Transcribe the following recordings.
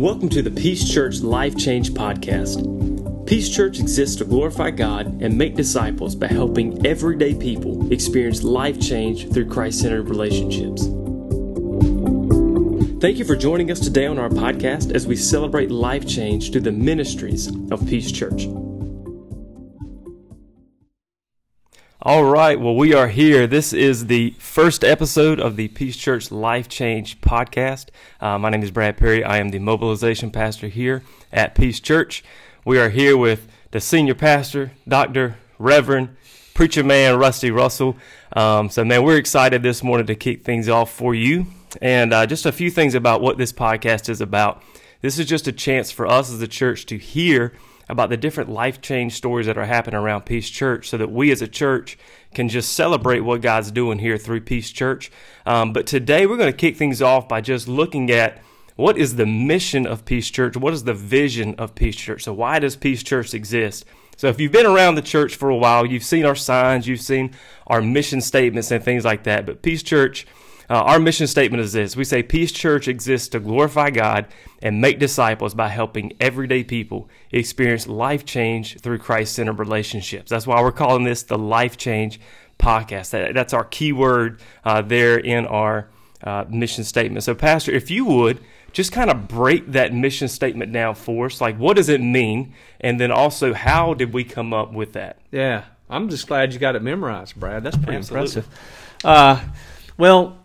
Welcome to the Peace Church Life Change Podcast. Peace Church exists to glorify God and make disciples by helping everyday people experience life change through Christ centered relationships. Thank you for joining us today on our podcast as we celebrate life change through the ministries of Peace Church. All right, well, we are here. This is the first episode of the Peace Church Life Change podcast. Uh, my name is Brad Perry. I am the mobilization pastor here at Peace Church. We are here with the senior pastor, Dr. Reverend, preacher man, Rusty Russell. Um, so, man, we're excited this morning to kick things off for you. And uh, just a few things about what this podcast is about. This is just a chance for us as a church to hear about the different life change stories that are happening around Peace Church so that we as a church can just celebrate what God's doing here through Peace Church. Um, but today we're going to kick things off by just looking at what is the mission of Peace Church? What is the vision of Peace Church? So, why does Peace Church exist? So, if you've been around the church for a while, you've seen our signs, you've seen our mission statements and things like that. But Peace Church uh, our mission statement is this we say Peace Church exists to glorify God and make disciples by helping everyday people experience life change through Christ centered relationships. That's why we're calling this the Life Change Podcast. That, that's our key word uh, there in our uh, mission statement. So, Pastor, if you would, just kind of break that mission statement down for us. Like, what does it mean? And then also, how did we come up with that? Yeah, I'm just glad you got it memorized, Brad. That's pretty Absolutely. impressive. Uh, well,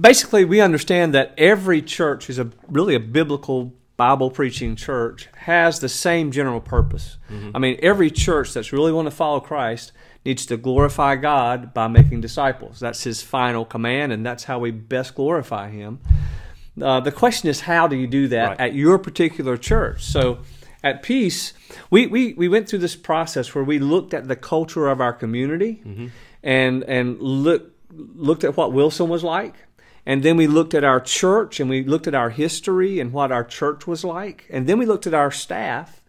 basically, we understand that every church is a really a biblical Bible preaching church has the same general purpose. Mm-hmm. I mean, every church that's really want to follow Christ needs to glorify God by making disciples. That's His final command, and that's how we best glorify Him. Uh, the question is, how do you do that right. at your particular church? So, at Peace, we, we, we went through this process where we looked at the culture of our community mm-hmm. and and looked looked at what Wilson was like, and then we looked at our church and we looked at our history and what our church was like, and then we looked at our staff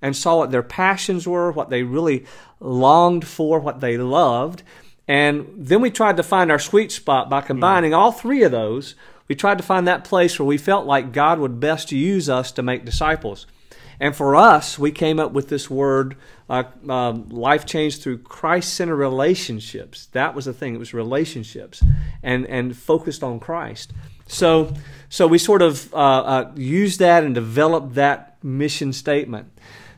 and saw what their passions were, what they really longed for, what they loved. And then we tried to find our sweet spot by combining all three of those. We tried to find that place where we felt like God would best use us to make disciples. And for us, we came up with this word, uh, uh, life change through Christ centered relationships. That was the thing, it was relationships and, and focused on Christ. So, so we sort of uh, uh used that and developed that mission statement.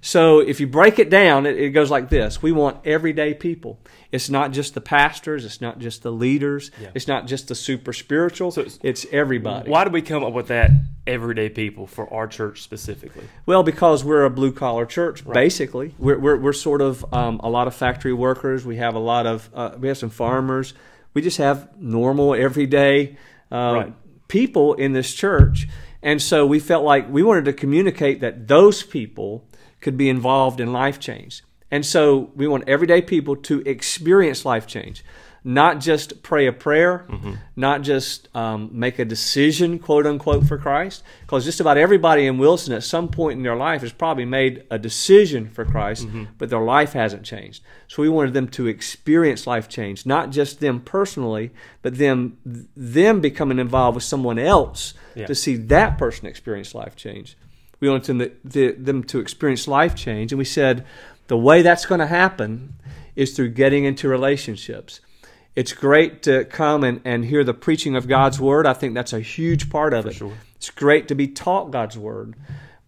So if you break it down, it, it, goes like this We want everyday people. It's not just the pastors, it's not just the leaders, yeah. it's not just the super spiritual, so it's, it's everybody. Why did we come up with that everyday people for our church specifically? Well, because we're a blue collar church, right. basically. We're, we're, we're, sort of um, a lot of factory workers, we have a lot of, uh, we have some farmers, we just have normal, everyday uh, right. people in this church. And so we felt like we wanted to communicate that those people could be involved in life change. And so we want everyday people to experience life change, not just pray a prayer, mm-hmm. not just um, make a decision, quote unquote, for Christ. Because just about everybody in Wilson at some point in their life has probably made a decision for Christ, mm-hmm. but their life hasn't changed. So we wanted them to experience life change, not just them personally, but them them becoming involved with someone else yeah. to see that person experience life change. We wanted them to, the, them to experience life change. And we said the way that's going to happen is through getting into relationships. It's great to come and, and hear the preaching of God's word. I think that's a huge part of For it. Sure. It's great to be taught God's word.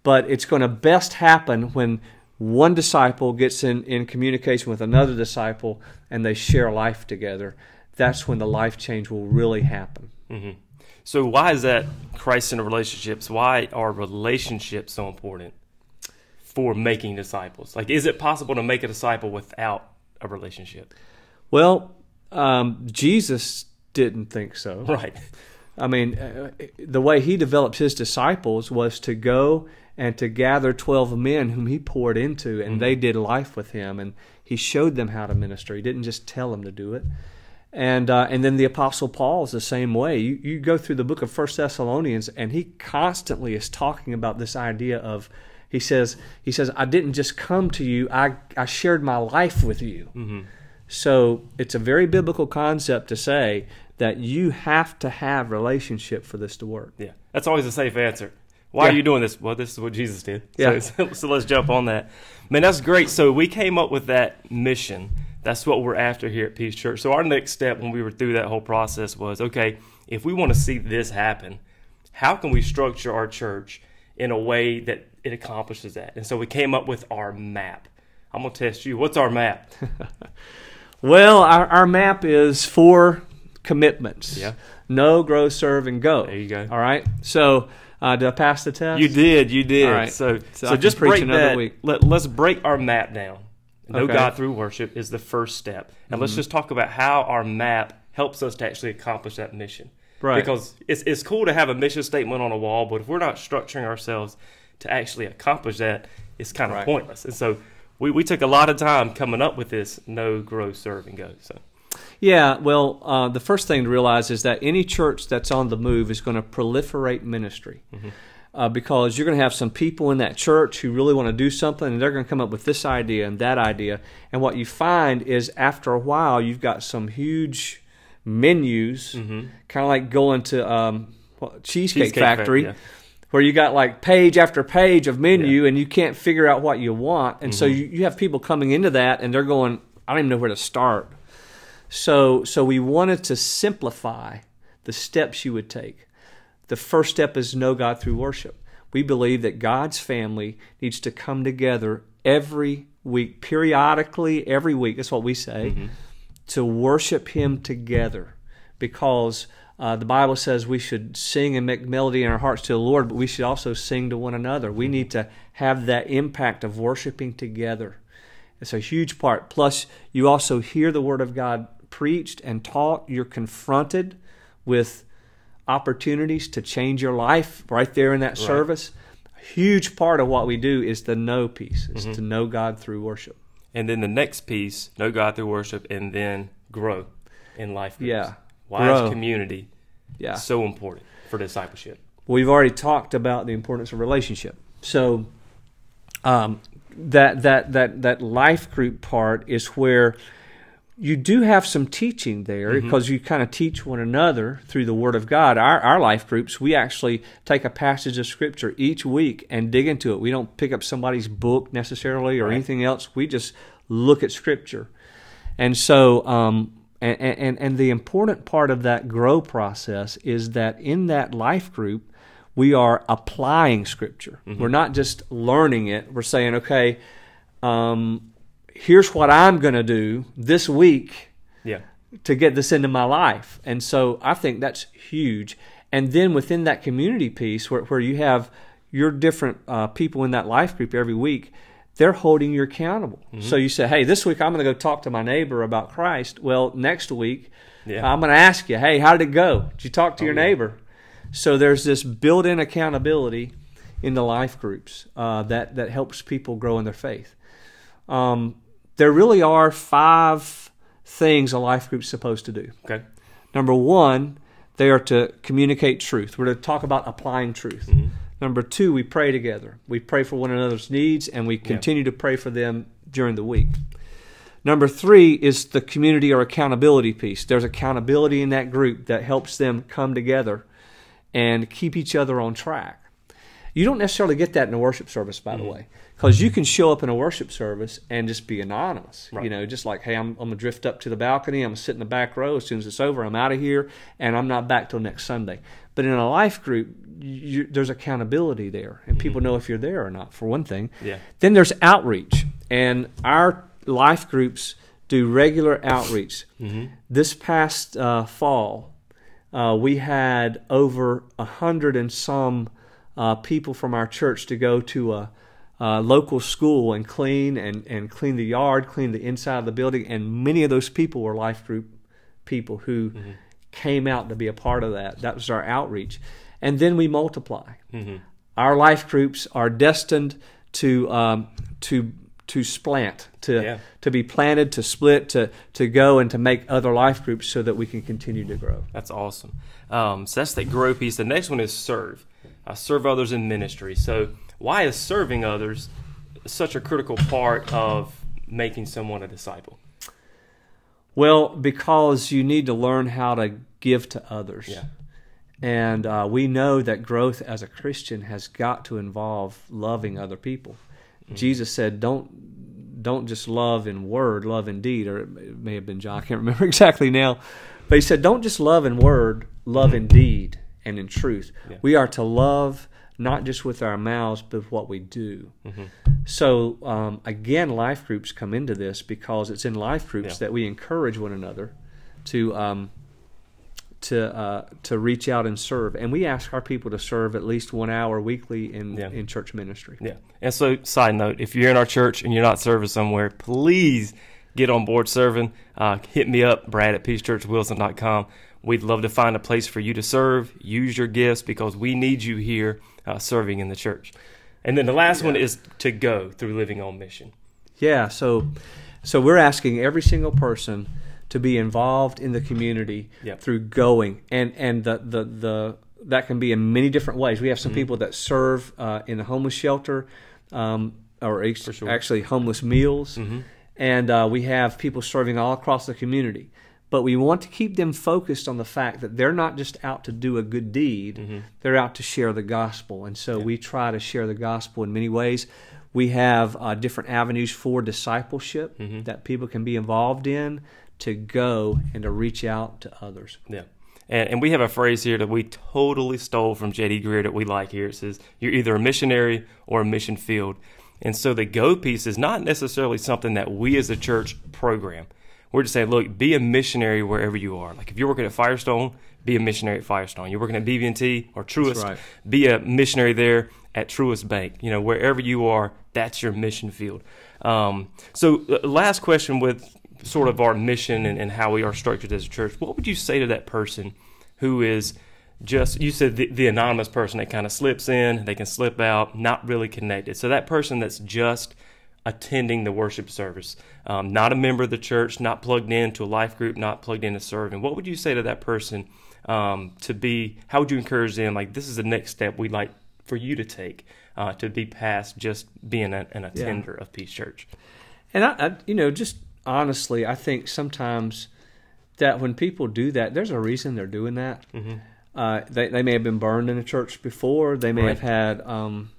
But it's going to best happen when one disciple gets in, in communication with another disciple and they share life together. That's when the life change will really happen. Mm-hmm. So why is that Christ in relationships? Why are relationships so important for making disciples? Like, is it possible to make a disciple without a relationship? Well, um, Jesus didn't think so. Right. I mean, uh, the way he developed his disciples was to go and to gather 12 men whom he poured into, and mm-hmm. they did life with him, and he showed them how to minister. He didn't just tell them to do it. And uh, and then the Apostle Paul is the same way. You, you go through the book of First Thessalonians, and he constantly is talking about this idea of he says he says I didn't just come to you, I I shared my life with you. Mm-hmm. So it's a very biblical concept to say that you have to have relationship for this to work. Yeah, that's always a safe answer. Why Yeah. are you doing this? Well, this is what Jesus did. Yeah. So, so let's jump on that. Man, that's great. So we came up with that mission. That's what we're after here at Peace Church. So our next step when we were through that whole process was okay, if we want to see this happen, how can we structure our church in a way that it accomplishes that? And so we came up with our map. I'm going to test you. What's our map? Well, our, our map is four commitments. Yeah. Know, grow, serve, and go. There you go. All right. So, uh, did I pass the test? You did, you did. All right. So, So so, just preach break another that. week. Let, let's break our map down. Know Okay. God through worship is the first step, and Mm-hmm. let's just talk about how our map helps us to actually accomplish that mission. Right. Because it's it's cool to have a mission statement on a wall, but if we're not structuring ourselves to actually accomplish that, it's kind of Right. pointless. And so we, we took a lot of time coming up with this no grow, serve, and go. So Yeah, well, uh, the first thing to realize is that any church that's on the move is going to proliferate ministry. Uh, because you're going to have some people in that church who really want to do something, and they're going to come up with this idea and that idea. And what you find is after a while, you've got some huge menus, kind of like going to um, what, Cheesecake, Cheesecake Fac- Factory, yeah. Where you got like page after page of menu, and you can't figure out what you want. And so mm-hmm. you, you have people coming into that, and they're going, I don't even know where to start. So, so we wanted to simplify the steps you would take. The first step is know God through worship. We believe that God's family needs to come together every week, periodically, every week. That's what we say, mm-hmm. to worship Him together, because uh, the Bible says we should sing and make melody in our hearts to the Lord, but we should also sing to one another. We need to have that impact of worshiping together. It's a huge part. Plus, you also hear the Word of God preached and taught. You're confronted with opportunities to change your life right there in that service. A huge part of what we do is the know piece, is to know God through worship. and then the next piece, know God through worship, and then grow in life. Groups. Yeah. Why Grow. community Yeah. so important for discipleship? We've already talked about the importance of relationship. So um, that that that that life group part is where you do have some teaching there because you kind of teach one another through the Word of God. Our our life groups, we actually take a passage of Scripture each week and dig into it. We don't pick up somebody's book necessarily or Right. anything else. We just look at Scripture, and so. Um, and, and, and the important part of that grow process is that in that life group, we are applying Scripture. We're not just learning it. We're saying, okay, um, here's what I'm going to do this week Yeah. to get this into my life. And so I think that's huge. And then within that community piece, where, where you have your different uh, people in that life group every week, they're holding you accountable. So you say, hey, this week I'm going to go talk to my neighbor about Christ. Well, next week, Yeah. I'm going to ask you, hey, how did it go? Did you talk to your yeah. neighbor? So there's this built in accountability in the life groups uh, that, that helps people grow in their faith. Um, there really are five things a life group's supposed to do. Okay. Number one, they are to communicate truth. We're to talk about applying truth. Number two, we pray together. We pray for one another's needs and we continue to pray for them during the week. Number three is the community or accountability piece. There's accountability in that group that helps them come together and keep each other on track. You don't necessarily get that in a worship service, by the mm-hmm. way, because you can show up in a worship service and just be anonymous. You know, just like, hey, I'm, I'm gonna drift up to the balcony. I'm gonna sit in the back row. As soon as it's over, I'm out of here, and I'm not back till next Sunday. But in a life group, you, there's accountability there, and people know if you're there or not. For one thing, Yeah. then there's outreach, and our life groups do regular outreach. This past uh, fall, uh, we had over a hundred and some uh, people from our church to go to a, a local school and clean and, and clean the yard, clean the inside of the building, and many of those people were life group people who came out to be a part of that. That was our outreach, and then we multiply. Our life groups are destined to um, to to splant, to Yeah. to be planted, to split, to to go and to make other life groups so that we can continue to grow. That's awesome. Um, so that's the grow piece. The next one is serve. I serve others in ministry. So why is serving others such a critical part of making someone a disciple? Well, because you need to learn how to give to others. Yeah. And uh, we know that growth as a Christian has got to involve loving other people. Mm-hmm. Jesus said, "Don't don't just love in word, love in deed." Or it may have been John. I can't remember exactly now, but he said, "Don't just love in word, love in deed and in truth." Yeah. We are to love not just with our mouths, but what we do. Mm-hmm. So um, again, life groups come into this because it's in life groups yeah. that we encourage one another to um, to uh, to reach out and serve. And we ask our people to serve at least one hour weekly in yeah. in church ministry. Yeah. And so, side note: if you're in our church and you're not serving somewhere, please get on board serving. Uh, hit me up, Brad at peacechurchwilson.com. We'd love to find a place for you to serve. Use your gifts because we need you here uh, serving in the church. And then the last yeah. one is to go through living on mission. Yeah. So, so we're asking every single person to be involved in the community yep. through going and and the the the that can be in many different ways. We have some mm-hmm. people that serve uh, in a homeless shelter, um, or sure. actually homeless meals, mm-hmm. And uh, we have people serving all across the community. But we want to keep them focused on the fact that they're not just out to do a good deed; mm-hmm. they're out to share the gospel. And so we try to share the gospel in many ways. We have uh, different avenues for discipleship mm-hmm. that people can be involved in to go and to reach out to others. Yeah. And, and we have a phrase here that we totally stole from J.D. Greear that we like here. It says, You're either a missionary or a mission field. And so the go piece is not necessarily something that we as a church program. We're just saying, look, be a missionary wherever you are. Like if you're working at Firestone, be a missionary at Firestone. You're working at BB&T or Truist, right. be a missionary there at Truist Bank. You know, wherever you are, that's your mission field. Um, so, uh, last question with sort of our mission and, and, how we are structured as a church, what would you say to that person who is just, you said the, the anonymous person that kind of slips in, they can slip out, not really connected. So that person that's just attending the worship service, um, not a member of the church, not plugged into a life group, not plugged into serving, what would you say to that person um, to be, how would you encourage them, like, this is the next step we'd like for you to take uh, to be past just being a, an attender yeah. of Peace Church? And I, I, you know, just honestly, I think sometimes that when people do that, there's a reason they're doing that. Mm-hmm. Uh, they they may have been burned in a church before. They may right. have had um,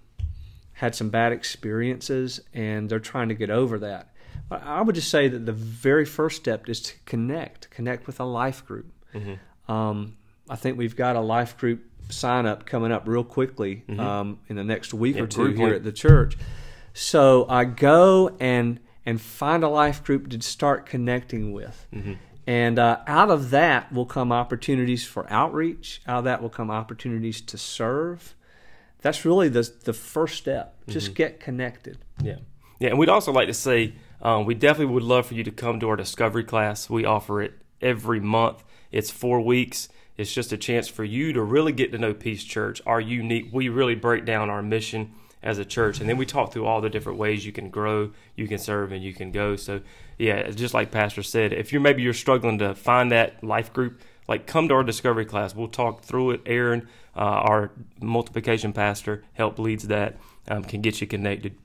had some bad experiences, and they're trying to get over that. I would just say that the very first step is to connect, connect with a life group. Mm-hmm. Um, I think we've got a life group sign up coming up real quickly mm-hmm. um, in the next week yeah, or two here at the church. So I go and and find a life group to start connecting with. Mm-hmm. And uh, out of that will come opportunities for outreach. Out of that will come opportunities to serve. That's really the the first step. Just mm-hmm. get connected. Yeah, yeah. And we'd also like to say um, we definitely would love for you to come to our discovery class. We offer it every month. It's four weeks. It's just a chance for you to really get to know Peace Church, our unique. We really break down our mission as a church. And then we talk through all the different ways you can grow, you can serve, and you can go. So yeah, just like Pastor said, if you're maybe you're struggling to find that life group, like come to our discovery class. We'll talk through it. Aaron, uh, our multiplication pastor, help leads that, um, can get you connected.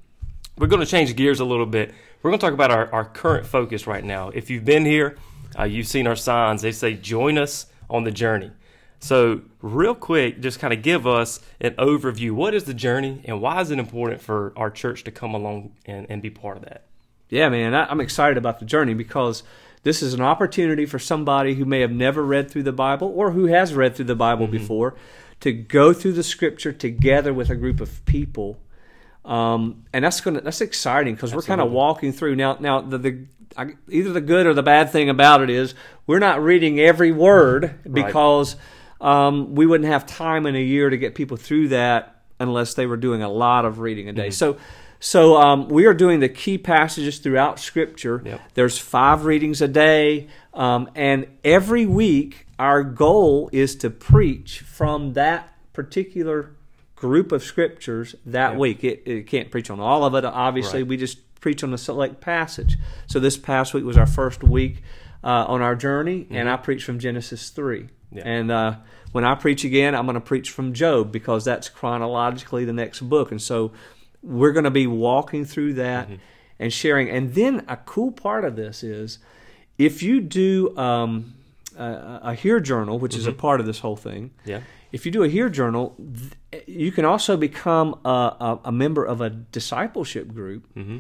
We're going to change gears a little bit. We're going to talk about our, our current focus right now. If you've been here, uh, you've seen our signs. They say, join us on the journey. So, real quick, just kind of give us an overview. What is the journey, and why is it important for our church to come along and, and be part of that? Yeah, man, I, I'm excited about the journey because this is an opportunity for somebody who may have never read through the Bible or who has read through the Bible mm-hmm. before to go through the Scripture together with a group of people. Um, and that's gonna that's exciting because we're kind of walking through now. Now the, the I, either the good or the bad thing about it is we're not reading every word because. Um, we wouldn't have time in a year to get people through that unless they were doing a lot of reading a day. Mm-hmm. So, so um, we are doing the key passages throughout Scripture. Yep. There's five readings a day, um, and every week our goal is to preach from that particular group of scriptures that yep. week. It, it, can't preach on all of it. Obviously, right. we just preach on a select passage. So this past week was our first week uh, on our journey, mm-hmm. and I preached from Genesis three. Yeah. And uh, when I preach again, I'm going to preach from Job because that's chronologically the next book. And so we're going to be walking through that mm-hmm. and sharing. And then a cool part of this is if you do um, a, a Hear Journal, which mm-hmm. is a mm-hmm. part of this whole thing, yeah. if you do a Hear Journal, th- you can also become a, a, a member of a discipleship group Mm-hmm.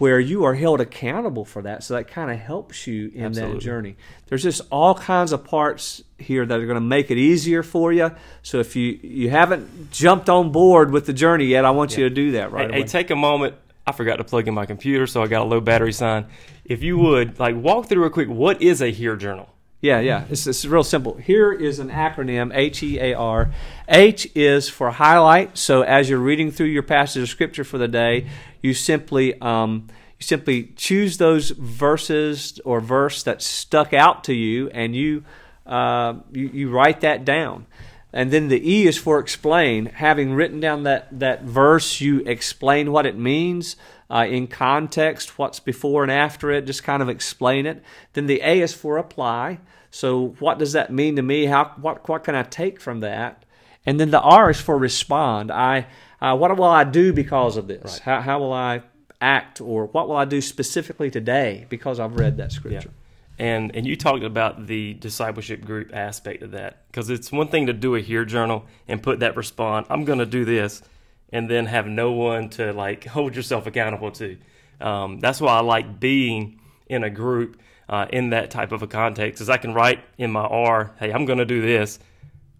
Where you are held accountable for that. So that kind of helps you in Absolutely. that journey. There's just all kinds of parts here that are going to make it easier for you. So if you, you haven't jumped on board with the journey yet, I want you to do that right Hey, hey, take a moment. I forgot to plug in my computer, so I got a low battery sign. If you would, like, walk through real quick, what is a Hear Journal? Yeah, yeah. It's, it's real simple. Here is an acronym H E A R. H is for highlight. So as you're reading through your passage of scripture for the day, you simply um, you simply choose those verses or verse that stuck out to you, and you uh, you, you write that down. And then the E is for explain. Having written down that, that verse, you explain what it means uh, in context, what's before and after it, just kind of explain it. Then the A is for apply. So what does that mean to me? How what what can I take from that? And then the R is for respond. I uh, what will I do because of this? How how will I act or what will I do specifically today because I've read that scripture? And and you talked about the discipleship group aspect of that because it's one thing to do a Hear Journal and put that respond. I'm going to do this, and then have no one to like hold yourself accountable to. Um, that's why I like being in a group uh, in that type of a context, is I can write in my R, "Hey, I'm going to do this."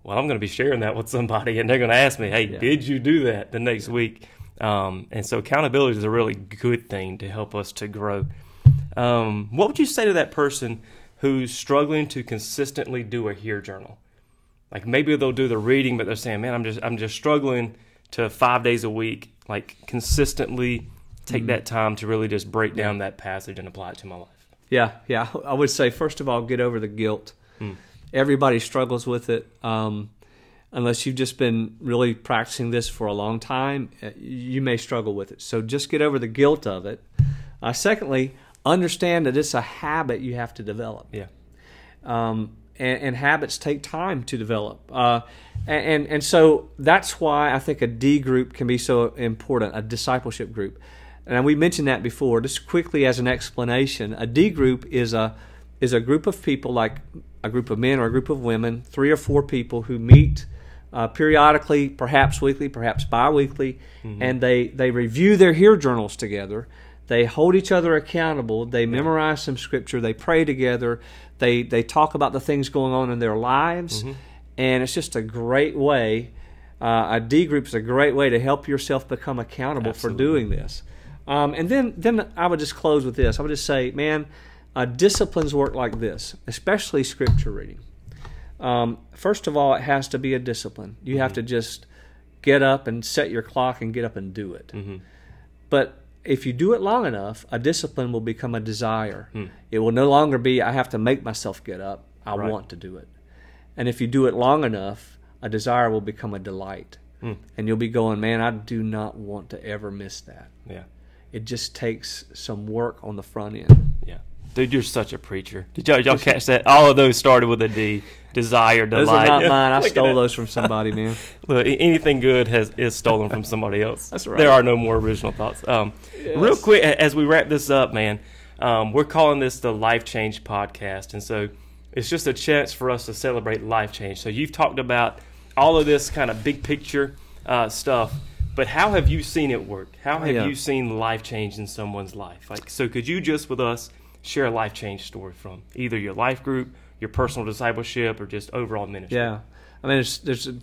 Well, I'm going to be sharing that with somebody, and they're going to ask me, "Hey, did you do that?" The next week, um, and so accountability is a really good thing to help us to grow. Um, what would you say to that person who's struggling to consistently do a Hear Journal? Like maybe they'll do the reading, but they're saying, "Man, I'm just I'm just struggling to five days a week, like consistently take that time to really just break down that passage and apply it to my life." Yeah, yeah. I would say first of all, get over the guilt. Hmm. Everybody struggles with it. Um, unless you've just been really practicing this for a long time, uh, you may struggle with it. So just get over the guilt of it. Uh, secondly, understand that it's a habit you have to develop. Yeah. Um, and, and habits take time to develop. Uh, and, and so that's why I think a D group can be so important, a discipleship group. And we mentioned that before. Just quickly as an explanation, a D group is a is a group of people like a group of men or a group of women, three or four people who meet uh, periodically, perhaps weekly, perhaps bi-weekly, and they they review their hear journals together. They hold each other accountable. They memorize some scripture. They pray together. They they talk about the things going on in their lives, and it's just a great way. Uh, a D group is a great way to help yourself become accountable for doing this. Um, and then then I would just close with this. I would just say, man, uh, disciplines work like this, especially scripture reading. Um, first of all, it has to be a discipline. You have to just get up and set your clock and get up and do it. Mm-hmm. But if you do it long enough, a discipline will become a desire. Hmm. It will no longer be, I have to make myself get up. I Right. want to do it. And if you do it long enough, a desire will become a delight. Hmm. And you'll be going, man, I do not want to ever miss that. Yeah. It just takes some work on the front end. Dude, you're such a preacher. Did y'all, y'all catch that? All of those started with a D. Desire, delight. Those are not mine. I stole those from somebody, man. Look, anything good has is stolen from somebody else. That's right. There are no more original thoughts. Um, Real quick, as we wrap this up, man, um, we're calling this the Life Change Podcast, and so it's just a chance for us to celebrate life change. So you've talked about all of this kind of big picture uh, stuff, but how have you seen it work? How have Yeah. you seen life change in someone's life? Like, so could you just with us share a life change story from either your life group, your personal discipleship, or just overall ministry? Yeah, I mean, there's, there's, a,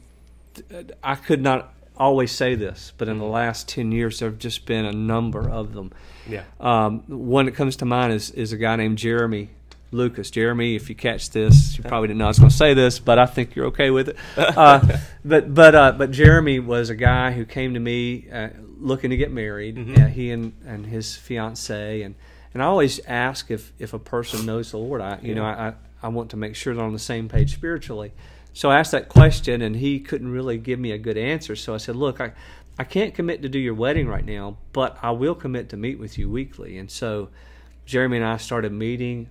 I could not always say this, but Mm-hmm. in the last ten years, there have just been a number of them. Yeah. Um, one that comes to mind is is a guy named Jeremy Lucas. Jeremy, if you catch this, you probably didn't know I was going to say this, but I think you're okay with it. Uh, but but uh, but Jeremy was a guy who came to me uh, looking to get married. Mhm. Uh, he and and his fiance and. And I always ask if, if a person knows the Lord. I you know I, I I want to make sure they're on the same page spiritually. So I asked that question, and he couldn't really give me a good answer. So I said, "Look, I, I can't commit to do your wedding right now, but I will commit to meet with you weekly." And so Jeremy and I started meeting.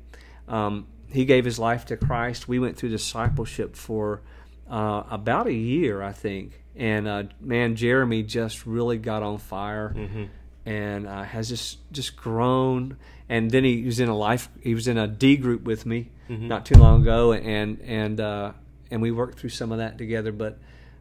Um, he gave his life to Christ. We went through discipleship for uh, about a year, I think. And uh, man, Jeremy just really got on fire Mm-hmm. And uh, has just just grown. And then he was in a life. He was in a D group with me Mhm. not too long ago, and and uh, and we worked through some of that together. But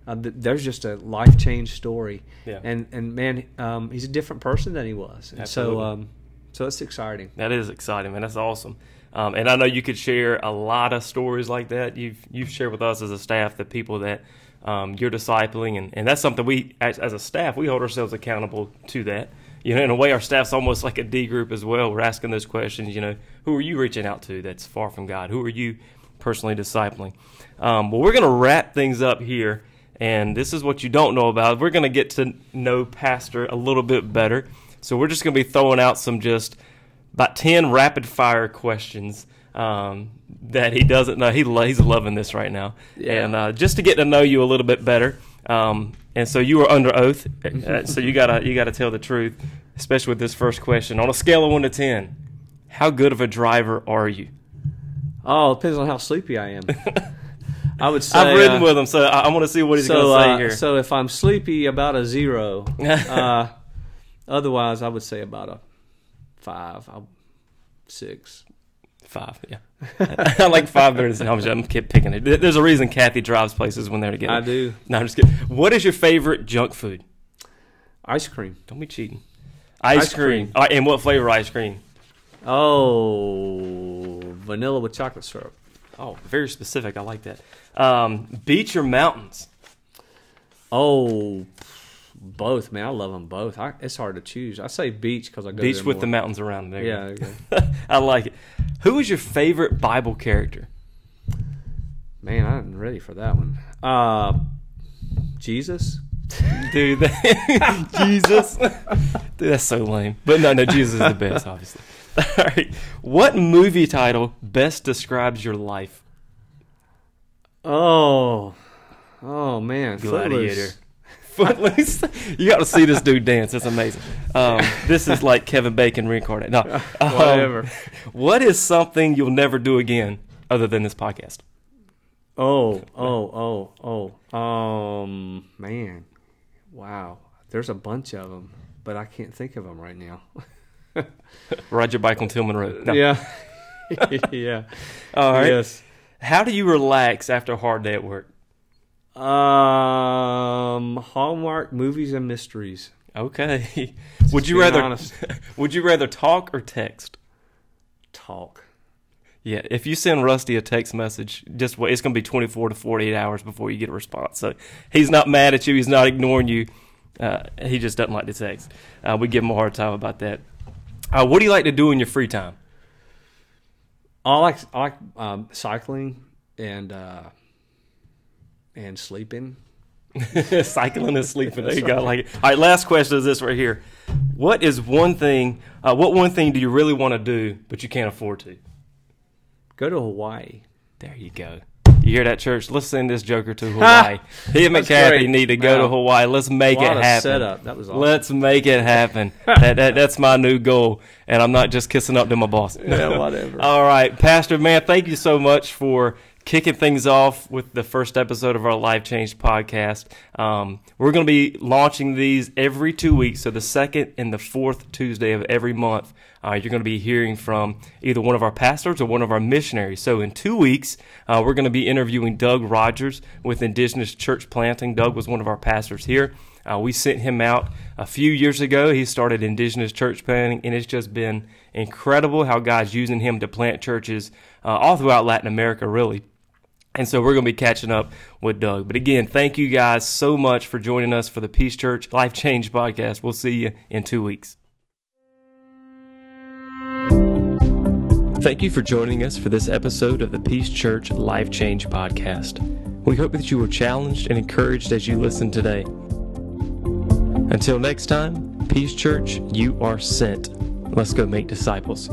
uh, th- there's just a life change story. Yeah. And and man, um, he's a different person than he was. And so um, so it's exciting. That is exciting, man. That's awesome. Um, and I know you could share a lot of stories like that. You've you've shared with us as a staff the people that um, you're discipling, and, and that's something we as, as a staff we hold ourselves accountable to that. You know, in a way, our staff's almost like a D group as well. We're asking those questions. You know, who are you reaching out to that's far from God? Who are you personally discipling? Um, well, we're going to wrap things up here, and this is what you don't know about. We're going to get to know Pastor a little bit better. So we're just going to be throwing out some just about 10 rapid fire questions um, that he doesn't know. He, lo- he's loving this right now. Yeah. And uh, just to get to know you a little bit better. Um, and so you are under oath. Uh, so you gotta you gotta tell the truth, especially with this first question. On a scale of one to ten, how good of a driver are you? Oh, it depends on how sleepy I am. I would say I've ridden uh, with him, so I, I want to see what he's so gonna say uh, here. so if I'm sleepy, about a zero. uh, otherwise, I would say about a five, i six. Five, yeah. I like five minutes. I'm just I'm keep picking it. There's a reason Kathy drives places when they're together. I do No, I'm just kidding. What is your favorite junk food? ice cream. Don't be cheating. Ice, Ice cream. cream. Right, and what flavor ice cream? Oh, vanilla with chocolate syrup. Oh, very specific. I like that. Um, beach or mountains? Oh, both, man. I love them both. I, it's hard to choose. I say beach because I go Beach with the mountains around there. Yeah, go. I like it. Who is your favorite Bible character? man, I'm ready for that one. Uh, Jesus. Dude, that, Jesus. Dude, that's so lame. But no, no, Jesus is the best, obviously. All right. What movie title best describes your life? Oh, oh man, Gladiator. Footloose. Footloose. you got to see this dude dance. It's amazing. Um, this is like Kevin Bacon reincarnate. No, um, Whatever. what is something you'll never do again other than this podcast? Oh, oh, oh, oh. Um, man, wow. There's a bunch of them, but I can't think of them right now. Ride your bike on Tillman Road. No. Yeah, yeah. All right. Yes. How do you relax after a hard day at work? Um, Hallmark movies and mysteries. Okay. would you rather honest. would you rather talk or text? Talk. Yeah, if you send Rusty a text message, just wait. It's going to be 24 to 48 hours before you get a response. So he's not mad at you. He's not ignoring you. Uh, he just doesn't like to text. Uh, we give him a hard time about that. Uh, what do you like to do in your free time? I like I like um, cycling and uh, and sleeping. Cycling and sleeping. There you go. Like. All right. Last question is this right here. What is one thing? Uh, what one thing do you really want to do but you can't afford to? Go to Hawaii. There you go. You hear that, church? Let's send this joker to Hawaii. He and McCarthy need to go to Hawaii. Let's make it happen. setup. That was awesome. Let's make it happen. that, that, that's my new goal, and I'm not just kissing up to my boss. Yeah, whatever. All right, Pastor, man, thank you so much for kicking things off with the first episode of our Life Change podcast. Um, we're going to be launching these every two weeks, so the second and the fourth Tuesday of every month. Uh, you're going to be hearing from either one of our pastors or one of our missionaries. So in two weeks, uh, we're going to be interviewing Doug Rogers with Indigenous Church Planting. Doug was one of our pastors here. Uh, we sent him out a few years ago. He started Indigenous Church Planting, and it's just been incredible how God's using him to plant churches uh, all throughout Latin America, really. And so we're going to be catching up with Doug. But again, thank you guys so much for joining us for the Peace Church Life Change podcast. We'll see you in two weeks. Thank you for joining us for this episode of the Peace Church Life Change podcast. We hope that you were challenged and encouraged as you listened today. Until next time, Peace Church, you are sent. Let's go make disciples.